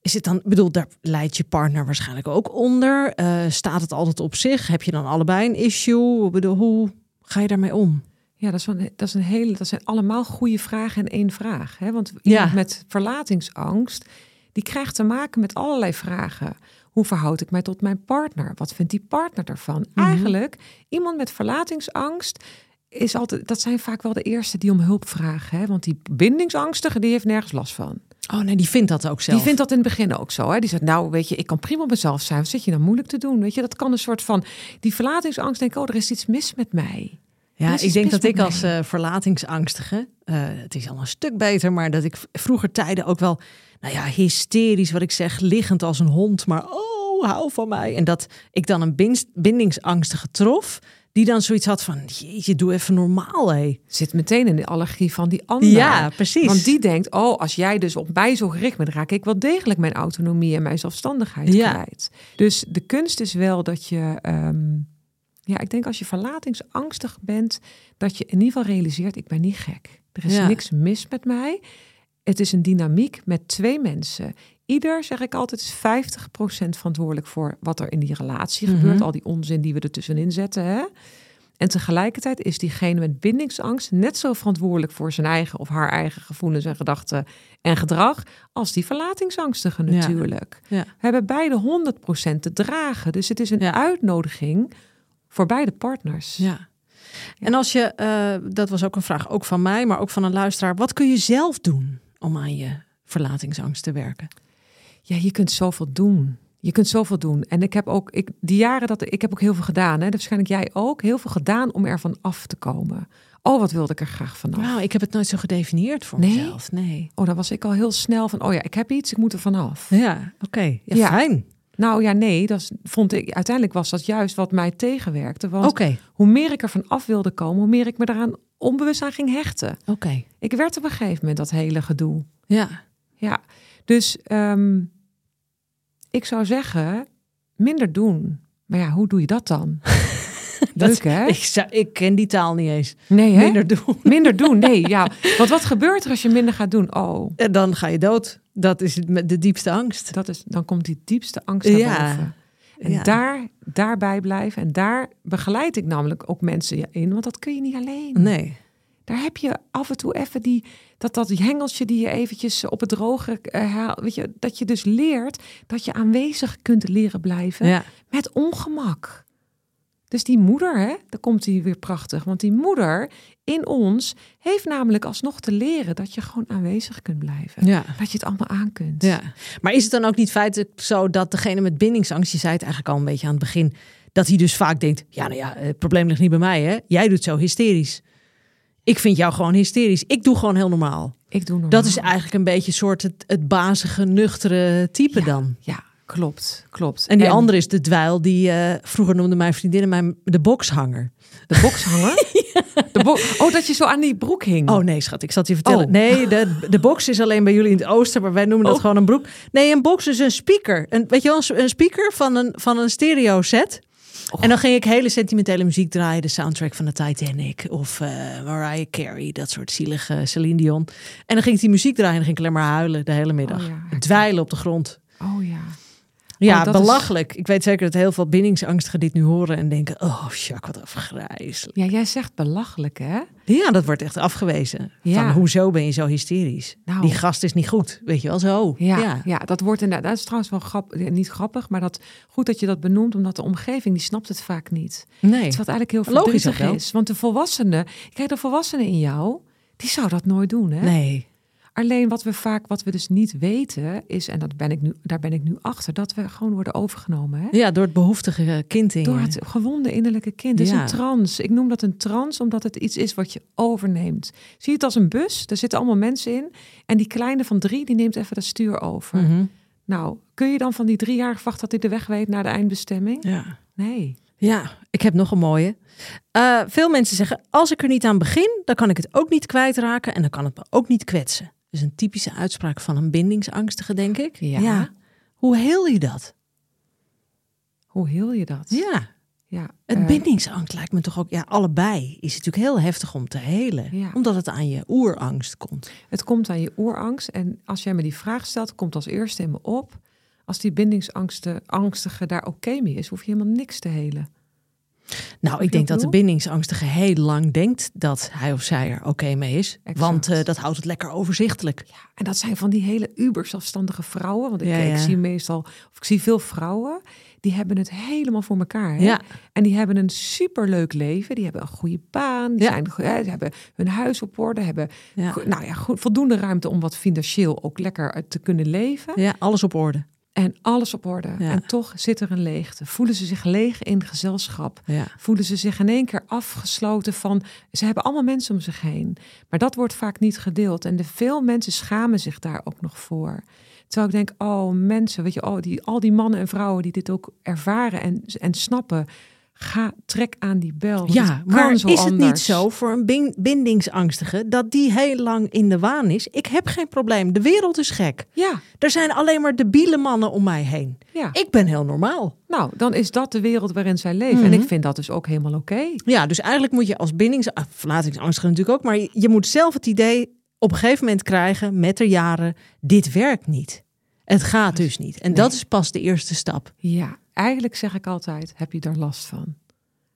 Is het dan, bedoel, daar leidt je partner waarschijnlijk ook onder? Eh, staat het altijd op zich? Heb je dan allebei een issue? Ik bedoel, hoe ga je daarmee om? Ja, dat is, een, dat is een hele. Dat zijn allemaal goede vragen in één vraag. Hè? Want Ja. iemand met verlatingsangst, die krijgt te maken met allerlei vragen. Hoe verhoud ik mij tot mijn partner? Wat vindt die partner ervan? Mhm. Eigenlijk, iemand met verlatingsangst is altijd. Dat zijn vaak wel de eerste die om hulp vragen. Hè? Want die bindingsangstige, die heeft nergens last van. Oh nee, die vindt dat ook zelf. Die vindt dat in het begin ook zo. Hè? Die zegt, nou weet je, ik kan prima mezelf zijn. Wat zit je nou moeilijk te doen? Weet je, dat kan een soort van... Die verlatingsangst, denk ik, oh, er is iets mis met mij. Ja, ik denk dat ik als eh, verlatingsangstige, eh, het is al een stuk beter, maar dat ik vroeger tijden ook wel, nou ja, hysterisch wat ik zeg, liggend als een hond, maar oh, hou van mij. En dat ik dan een bindingsangstige trof, Die dan zoiets had van, jeetje, doe even normaal, hé. Zit meteen in de allergie van die ander. Ja, precies. Want die denkt, oh, als jij dus op mij zo gericht bent, raak ik wel degelijk mijn autonomie en mijn zelfstandigheid Ja. kwijt. Dus de kunst is wel dat je, ehm, ja, ik denk als je verlatingsangstig bent, dat je in ieder geval realiseert, ik ben niet gek. Er is Ja. niks mis met mij. Het is een dynamiek met twee mensen. Ieder, zeg ik altijd, is 50% verantwoordelijk voor wat er in die relatie Mhm. gebeurt. Al die onzin die we er tussenin zetten. Hè? En tegelijkertijd is diegene met bindingsangst net zo verantwoordelijk voor zijn eigen of haar eigen gevoelens en gedachten en gedrag als die verlatingsangstige natuurlijk. Ja. We hebben beide 100% te dragen. Dus het is een Ja. uitnodiging voor beide partners. Ja. En als je, eh, dat was ook een vraag, ook van mij, maar ook van een luisteraar. Wat kun je zelf doen om aan je verlatingsangst te werken? Ja, je kunt zoveel doen. Je kunt zoveel doen. En ik heb ook, ik, die jaren dat ik heb ook heel veel gedaan. Hè? Dat waarschijnlijk jij ook. Heel veel gedaan om ervan af te komen. Oh, wat wilde ik er graag vanaf. Nou, ik heb het nooit zo gedefinieerd voor Nee? mezelf. Nee. Oh, dan was ik al heel snel van, oh ja, ik heb iets, ik moet er vanaf. Ja, oké. Ja, Ja. Fijn. Nou ja, nee, dat vond ik. Uiteindelijk was dat juist wat mij tegenwerkte. Want Oké, hoe meer ik ervan af wilde komen, hoe meer ik me eraan onbewust aan ging hechten. oké. Ik werd op een gegeven moment dat hele gedoe. Ja. Ja, dus ehm, ik zou zeggen, minder doen. Maar ja, hoe doe je dat dan? Leuk hè? Ik, zou, ik ken die taal niet eens. Nee hè? Minder doen. Minder doen, nee. Ja. Want wat gebeurt er als je minder gaat doen? Oh, En dan ga je dood. Dat is het met de diepste angst. dat is, dan komt die diepste angst naar Ja. boven. En Ja. daar, daarbij blijven. En daar begeleid ik namelijk ook mensen in. Want dat kun je niet alleen. Nee. Daar heb je af en toe even die, dat, dat hengeltje die je eventjes op het droge eh, haalt. Weet je, dat je dus leert dat je aanwezig kunt leren blijven Ja. met ongemak. Dus die moeder, hè, daar komt hij weer prachtig. Want die moeder in ons heeft namelijk alsnog te leren dat je gewoon aanwezig kunt blijven. Ja. Dat je het allemaal aan kunt. Ja, maar is het dan ook niet feitelijk zo dat degene met bindingsangst, je zei het eigenlijk al een beetje aan het begin, dat hij dus vaak denkt, ja nou ja, het probleem ligt niet bij mij hè, jij doet zo hysterisch. Ik vind jou gewoon hysterisch. Ik doe gewoon heel normaal. Ik doe normaal. Dat is eigenlijk een beetje soort het, het bazige, nuchtere type dan. Ja, klopt, klopt. En die andere is de dweil die eh, vroeger noemde mijn vriendinnen mij de bokshanger. De bokshanger? de bo- oh, dat je zo aan die broek hing. Oh nee, schat, ik zat je vertellen. Oh. Nee, de, de box is alleen bij jullie in het oosten, maar wij noemen dat Oh. gewoon een broek. Nee, een box is een speaker. Een, weet je wel, een speaker van een, van een stereo set. En dan ging ik hele sentimentele muziek draaien. De soundtrack van de Titanic of eh, Mariah Carey, dat soort zielige Celine Dion. En dan ging ik die muziek draaien en dan ging ik alleen maar huilen de hele middag. Oh ja. Dweilen op de grond. Oh ja. Ja, Oh, is- belachelijk. Ik weet zeker dat heel veel bindingsangstigen dit nu horen en denken... oh, Jacques, wat afgrijzelijk. Ja, jij zegt belachelijk, hè? Ja, dat wordt echt afgewezen. Ja. Van, hoezo ben je zo hysterisch? Nou. Die gast is niet goed, weet je wel, zo. Ja, ja. dat wordt inderdaad. Dat is trouwens wel grappig. Niet grappig, maar dat, goed dat je dat benoemt, omdat de omgeving die snapt het vaak niet. Nee. Het wat eigenlijk heel Logisch is. Want de volwassenen, kijk, de volwassenen in jou, die zou dat nooit doen, hè? Nee. Alleen wat we vaak, wat we dus niet weten, is, en dat ben ik nu, daar ben ik nu achter, dat we gewoon worden overgenomen, hè? Ja, door het behoeftige kind in Door het gewonde innerlijke kind. Het is Ja. een trans. Ik noem dat een trans omdat het iets is wat je overneemt. Zie je het als een bus? Daar zitten allemaal mensen in. En die kleine van drie, die neemt even dat stuur over. Mhm. Nou, kun je dan van die drie jaar verwachten dat hij de weg weet naar de eindbestemming? Ja. Nee. Ja, ik heb nog een mooie. Eh, veel mensen zeggen, als ik er niet aan begin, dan kan ik het ook niet kwijtraken en dan kan het me ook niet kwetsen. Dus een typische uitspraak van een bindingsangstige, denk ik. Ja. Hoe heel je dat? Hoe heel je dat? Ja, ja. het eh, bindingsangst lijkt me toch ook, ja, allebei is natuurlijk heel heftig om te helen. Ja. Omdat het aan je oerangst komt. Het komt aan je oerangst. En als jij me die vraag stelt, komt als eerste in me op. Als die bindingsangstige daar oké mee is, hoef je helemaal niks te helen. Nou, ik denk dat de bindingsangstige heel lang denkt dat hij of zij er oké mee is. Exact. Want eh, dat houdt het lekker overzichtelijk. Ja, en dat zijn van die hele uber zelfstandige vrouwen. Want ik, Ja, ik zie meestal, of ik zie veel vrouwen, die hebben het helemaal voor elkaar. Hè? Ja. En die hebben een superleuk leven. Die hebben een goede baan. Die zijn, ze hebben hun huis op orde. Hebben nou ja, voldoende ruimte om wat financieel ook lekker te kunnen leven. Ja, alles op orde. En alles op orde. Ja. En toch zit er een leegte. Voelen ze zich leeg in gezelschap. Ja. Voelen ze zich in één keer afgesloten van... Ze hebben allemaal mensen om zich heen. Maar dat wordt vaak niet gedeeld. En de veel mensen schamen zich daar ook nog voor. Terwijl ik denk, oh mensen, weet je, oh, die, al die mannen en vrouwen die dit ook ervaren en, en snappen... Ga, trek aan die bel. Ja, maar is het niet zo voor een bin- bindingsangstige dat die heel lang in de waan is? Ik heb geen probleem. De wereld is gek. Ja, Er zijn alleen maar debiele mannen om mij heen. ja. Ik ben heel normaal. Nou, dan is dat de wereld waarin zij leven. En Mhm. ik vind dat dus ook helemaal oké. Ja, dus eigenlijk moet je als bindings... ah, natuurlijk ook, maar je moet zelf het idee op een gegeven moment krijgen met de jaren, dit werkt niet. Het gaat dus niet. En dat is pas de eerste stap. Ja, eigenlijk zeg ik altijd, heb je daar last van?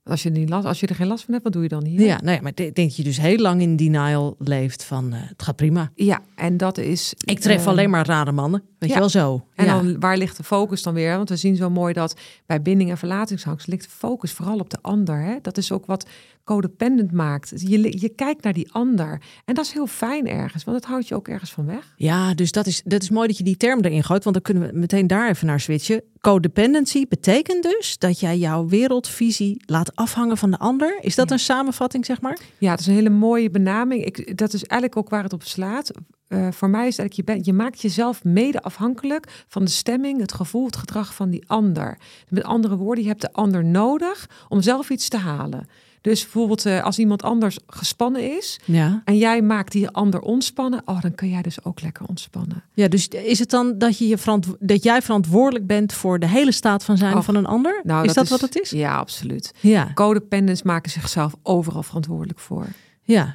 Als je, er niet last, als je er geen last van hebt, wat doe je dan hier? Ja, nou ja, maar ik denk dat je dus heel lang in denial leeft van eh, het gaat prima. Ja, en dat is... Ik tref eh, alleen maar rare mannen. Weet ja. je wel zo. En ja. dan waar ligt de focus dan weer? Want we zien zo mooi dat bij binding en verlatingsangst ligt de focus vooral op de ander. Hè? Dat is ook wat codependent maakt. Je, je kijkt naar die ander. En dat is heel fijn ergens, want het houdt je ook ergens van weg. Ja, dus dat is, dat is mooi dat je die term erin gooit, want dan kunnen we meteen daar even naar switchen. Codependency betekent dus dat jij jouw wereldvisie laat afhangen van de ander. Is dat een samenvatting, zeg maar? Ja, het is een hele mooie benaming. Ik, dat is eigenlijk ook waar het op slaat. Eh, voor mij is eigenlijk, je, bent, je maakt jezelf mede afhankelijk van de stemming, het gevoel, het gedrag van die ander. Met andere woorden, je hebt de ander nodig om zelf iets te halen. Dus bijvoorbeeld eh, als iemand anders gespannen is Ja. en jij maakt die ander ontspannen, oh, dan kun jij dus ook lekker ontspannen. Ja, dus is het dan dat, je je verantwo- dat jij verantwoordelijk bent voor de hele staat van zijn Och, van een ander? Nou, is dat, wat het is? Ja, absoluut. Ja. Codependents maken zichzelf overal verantwoordelijk voor. Ja.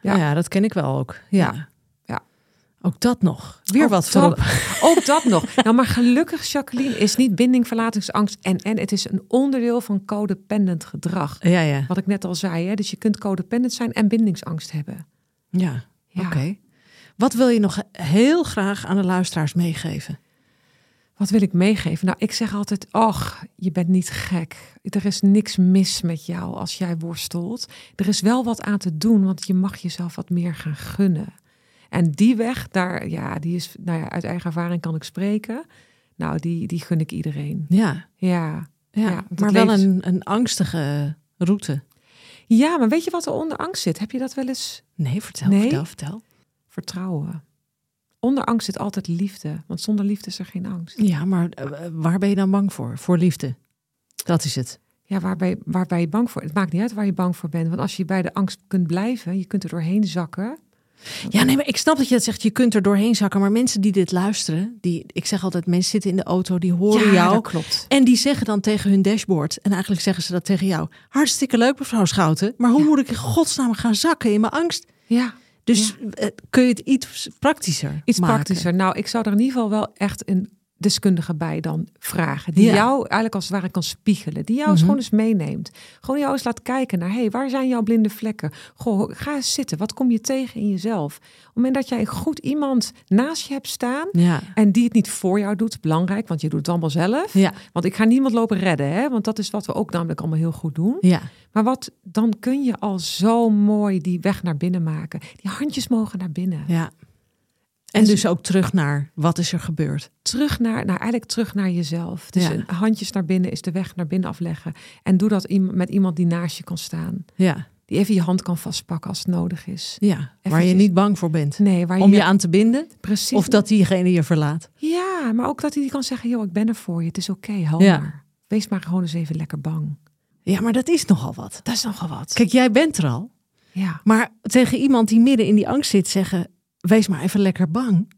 Ja. Ja. dat ken ik wel ook. Ja. Ja. Ook dat nog. Weer Ook wat voor Ook dat nog. Nou, maar gelukkig, Jacqueline, is niet binding, verlatingsangst en en. Het is een onderdeel van codependent gedrag. Ja, ja. Wat ik net al zei, hè? dus je kunt codependent zijn en bindingsangst hebben. Ja, Ja. oké. Wat wil je nog heel graag aan de luisteraars meegeven? Wat wil ik meegeven? Nou, ik zeg altijd, ach, je bent niet gek. Er is niks mis met jou als jij worstelt. Er is wel wat aan te doen, want je mag jezelf wat meer gaan gunnen. En die weg, daar, ja, die is, nou ja, uit eigen ervaring kan ik spreken. Nou, die, die gun ik iedereen. Ja, Ja. ja. Maar wel leeft- een, een angstige route. Ja, maar weet je wat er onder angst zit? Heb je dat wel eens? Nee, vertel, Nee? vertel, vertel. Vertrouwen. Onder angst zit altijd liefde, want zonder liefde is er geen angst. Ja, maar eh, waar ben je dan bang voor? Voor liefde. Dat is het. Ja, waar ben je bang voor? Het maakt niet uit waar je bang voor bent. Want als je bij de angst kunt blijven, je kunt er doorheen zakken. Ja, nee, maar ik snap dat je dat zegt. Je kunt er doorheen zakken. Maar mensen die dit luisteren, die, ik zeg altijd, mensen zitten in de auto, die horen ja, jou. dat klopt. En die zeggen dan tegen hun dashboard, en eigenlijk zeggen ze dat tegen jou. Hartstikke leuk, mevrouw Schouten. Maar hoe Ja. moet ik in godsnaam gaan zakken in mijn angst? Ja, Dus eh, kun je het iets praktischer iets maken? praktischer. Nou, ik zou er in ieder geval wel echt een deskundige bij dan vragen. Die Ja. jou eigenlijk als het ware kan spiegelen. Die jou Mhm. gewoon eens meeneemt. Gewoon jou eens laat kijken naar, hey, waar zijn jouw blinde vlekken? Goh, ga eens zitten. Wat kom je tegen in jezelf? Op het moment dat jij een goed iemand naast je hebt staan... Ja. En die het niet voor jou doet, belangrijk, want je doet het allemaal zelf. Ja. Want ik ga niemand lopen redden, hè? want dat is wat we ook namelijk allemaal heel goed doen. Ja. Maar wat, dan kun je al zo mooi die weg naar binnen maken. Die handjes mogen naar binnen. Ja. En dus ook terug naar wat is er gebeurd. Terug naar, nou eigenlijk terug naar jezelf. Dus Ja. handjes naar binnen is de weg naar binnen afleggen. En doe dat met iemand die naast je kan staan. Ja. Die even je hand kan vastpakken als het nodig is. Ja. Waar je niet bang voor bent. Nee, waar Om je aan te binden. precies. Of dat diegene je verlaat. Ja, maar ook dat hij kan zeggen, joh, ik ben er voor je. Het is oké, hou Ja. maar. Wees maar gewoon eens even lekker bang. Ja, maar dat is nogal wat. Dat is nogal wat. Kijk, jij bent er al. ja. Maar tegen iemand die midden in die angst zit zeggen... wees maar even lekker bang.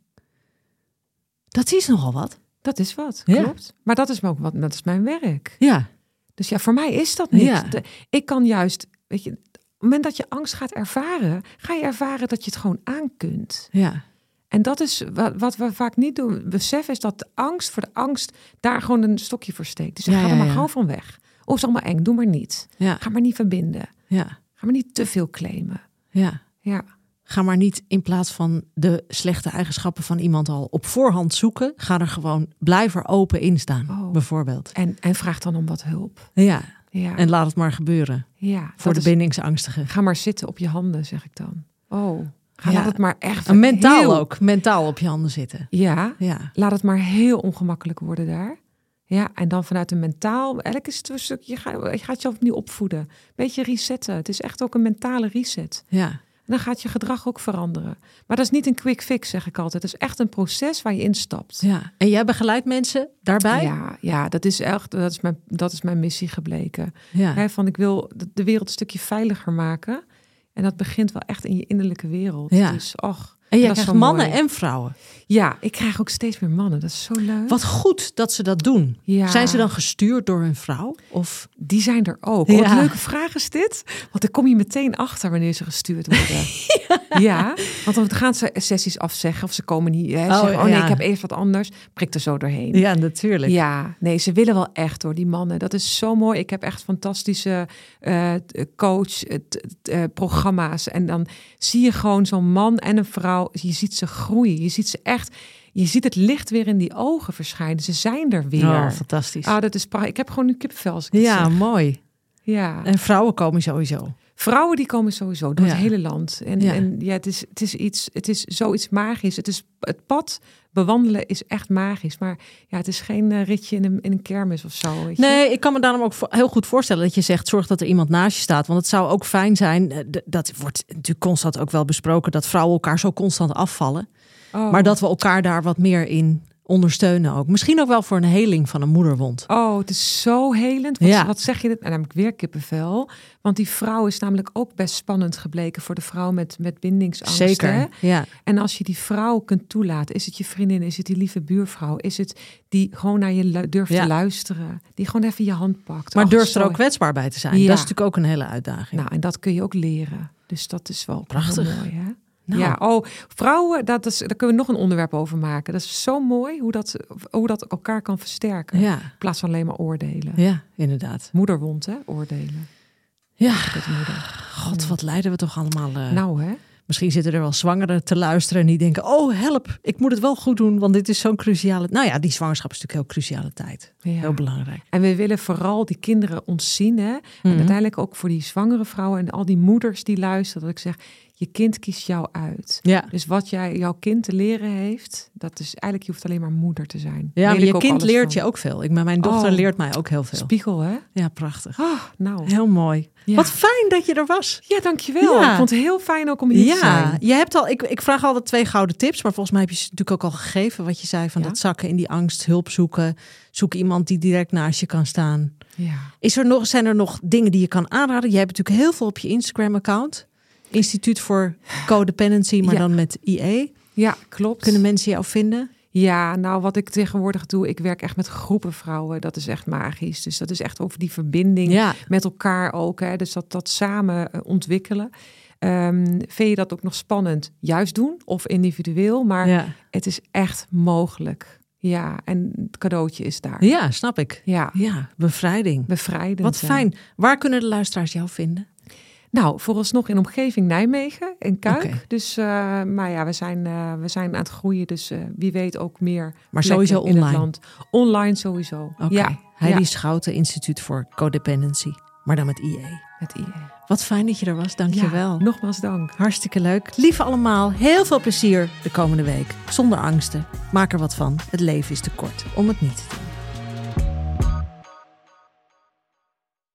Dat is nogal wat. Dat is wat, Ja. klopt. Maar dat is ook wat, dat is mijn werk. Ja. Dus ja, voor mij is dat niet. Ja. De- ik kan juist, weet je, op het moment dat je angst gaat ervaren, ga je ervaren dat je het gewoon aan kunt. Ja. En dat is wat, wat we vaak niet doen. Besef is dat de angst voor de angst daar gewoon een stokje voor steekt. Dus Ja, ga er maar gewoon van weg. Of is allemaal eng, doe maar niet. Ja. Ga maar niet verbinden. Ja. Ga maar niet te veel claimen. Ja. Ja, Ga maar niet in plaats van de slechte eigenschappen van iemand al op voorhand zoeken. Ga er gewoon, blijf er open in staan, Oh. bijvoorbeeld. en, en vraag dan om wat hulp. Ja, Ja, en laat het maar gebeuren. ja Voor de is- bindingsangstigen. Ga maar zitten op je handen, zeg ik dan. Oh, ga Ja. laat het maar echt En mentaal heel- ook. Mentaal op je handen zitten. Ja, Ja. laat het maar heel ongemakkelijk worden daar. Ja, en dan vanuit een mentaal, eigenlijk is het een stuk, je gaat, je gaat jezelf opnieuw opvoeden. Beetje resetten. Het is echt ook een mentale reset. Ja. Dan gaat je gedrag ook veranderen. Maar dat is niet een quick fix, zeg ik altijd. Het is echt een proces waar je instapt. Ja. En jij begeleidt mensen daarbij? Ja, ja dat is echt dat is mijn, dat is mijn missie gebleken. Ja. Van ik wil de- de wereld een stukje veiliger maken. En dat begint wel echt in je innerlijke wereld. Ja. Dus, och, En jij krijgt mannen mooi. en vrouwen. Ja, ik krijg ook steeds meer mannen. Dat is zo leuk. Wat goed dat ze dat doen. Ja. Zijn ze dan gestuurd door hun vrouw? Of Die zijn er ook. Ja. Wat een leuke vraag is dit. Want dan kom je meteen achter wanneer ze gestuurd worden. ja. want dan gaan ze sessies afzeggen of ze komen niet. Hè, Oh, zeggen, oh nee, ja. ik heb even wat anders. Prik er zo doorheen. ja, natuurlijk. Ja, nee, ze willen wel echt hoor, die mannen. Dat is zo mooi. Ik heb echt fantastische eh, coach, eh, programma's. En dan zie je gewoon zo'n man en een vrouw. Je ziet ze groeien. Je ziet ze echt. Je ziet het licht weer in die ogen verschijnen. Ze zijn er weer. Oh, fantastisch. Ah, dat is prachtig. Ik heb gewoon ik het ja, zeg. mooi. Ja. En vrouwen komen sowieso. Vrouwen die komen sowieso door Ja. het hele land. En Ja. en ja het, is, het is iets, het is zoiets magisch. Het, is, het pad bewandelen is echt magisch. Maar ja, het is geen eh, ritje in een, in een kermis of zo. Weet je? Nee, ik kan me daarom ook heel goed voorstellen dat je zegt: zorg dat er iemand naast je staat. Want het zou ook fijn zijn. eh, Dat wordt natuurlijk constant ook wel besproken dat vrouwen elkaar zo constant afvallen. Oh. Maar dat we elkaar daar wat meer in ondersteunen ook. Misschien ook wel voor een heling van een moederwond. Oh, het is zo helend. Wat, Ja. wat zeg je? En dan heb ik weer kippenvel. Want die vrouw is namelijk ook best spannend gebleken voor de vrouw met, met bindingsangst. hè? Zeker. Ja. En als je die vrouw kunt toelaten, is het je vriendin, is het die lieve buurvrouw, is het die gewoon naar je durft Ja. te luisteren, die gewoon even je hand pakt. Maar Och, durf er ook kwetsbaar bij te zijn. Ja. Dat is natuurlijk ook een hele uitdaging. Nou, en dat kun je ook leren. Dus dat is wel Prachtig. mooi, hè? Nou. Ja, oh, vrouwen, dat is, daar kunnen we nog een onderwerp over maken. Dat is zo mooi hoe dat, hoe dat elkaar kan versterken. ja. In plaats van alleen maar oordelen. ja, inderdaad. Moederwond, hè? Oordelen. Ja, god, wat lijden we toch allemaal. eh. Nou, hè? Misschien zitten er wel zwangeren te luisteren en die denken: oh help, ik moet het wel goed doen, want dit is zo'n cruciale. Nou ja, die zwangerschap is natuurlijk heel cruciale tijd. Ja. Heel belangrijk. En we willen vooral die kinderen ontzien. Hè? En Mhm. uiteindelijk ook voor die zwangere vrouwen en al die moeders die luisteren. Dat ik zeg, je kind kiest jou uit. Ja. Dus wat jij, jouw kind te leren heeft, dat is eigenlijk, je hoeft alleen maar moeder te zijn. Ja, maar je kind leert van. je ook veel. Ik, maar mijn dochter Oh. leert mij ook heel veel. Spiegel, hè? Ja, prachtig. Ah, nou. Heel mooi. Ja. Wat fijn dat je er was. Ja, dankjewel. Ja. Ik vond het heel fijn ook om hier te Ja, zijn. je hebt al. Ik, ik vraag altijd twee gouden tips, maar volgens mij heb je ze natuurlijk ook al gegeven. Wat je zei van dat zakken in die angst, hulp zoeken, zoek iemand die direct naast je kan staan. Ja. Is er nog, zijn er nog dingen die je kan aanraden? Je hebt natuurlijk heel veel op je Instagram-account. Instituut voor Codependency, maar Ja. dan met IE. ja, klopt. Kunnen mensen jou vinden? Ja, nou wat ik tegenwoordig doe, ik werk echt met groepen vrouwen. Dat is echt magisch. Dus dat is echt over die verbinding Ja. met elkaar ook. Hè? Dus dat, dat samen eh, ontwikkelen. Ehm, vind je dat ook nog spannend? Juist doen of individueel? Maar Ja. het is echt mogelijk. Ja, en het cadeautje is daar. ja, snap ik. Ja, Ja, bevrijding. bevrijdend. Wat fijn. Waar kunnen de luisteraars jou vinden? Nou, vooralsnog in omgeving Nijmegen, in Kuik. Dus, eh, maar ja, we zijn, eh, we zijn aan het groeien. Dus eh, wie weet ook meer Maar sowieso in het online. land. Online sowieso. Oké. Ja, Heidi ja, Schouten, Instituut voor Codependency, maar dan met IE. met IE. Wat fijn dat je er was. Dank je wel. Ja, nogmaals dank. Hartstikke leuk. Lieve allemaal, heel veel plezier de komende week. Zonder angsten. Maak er wat van. Het leven is te kort om het niet te doen.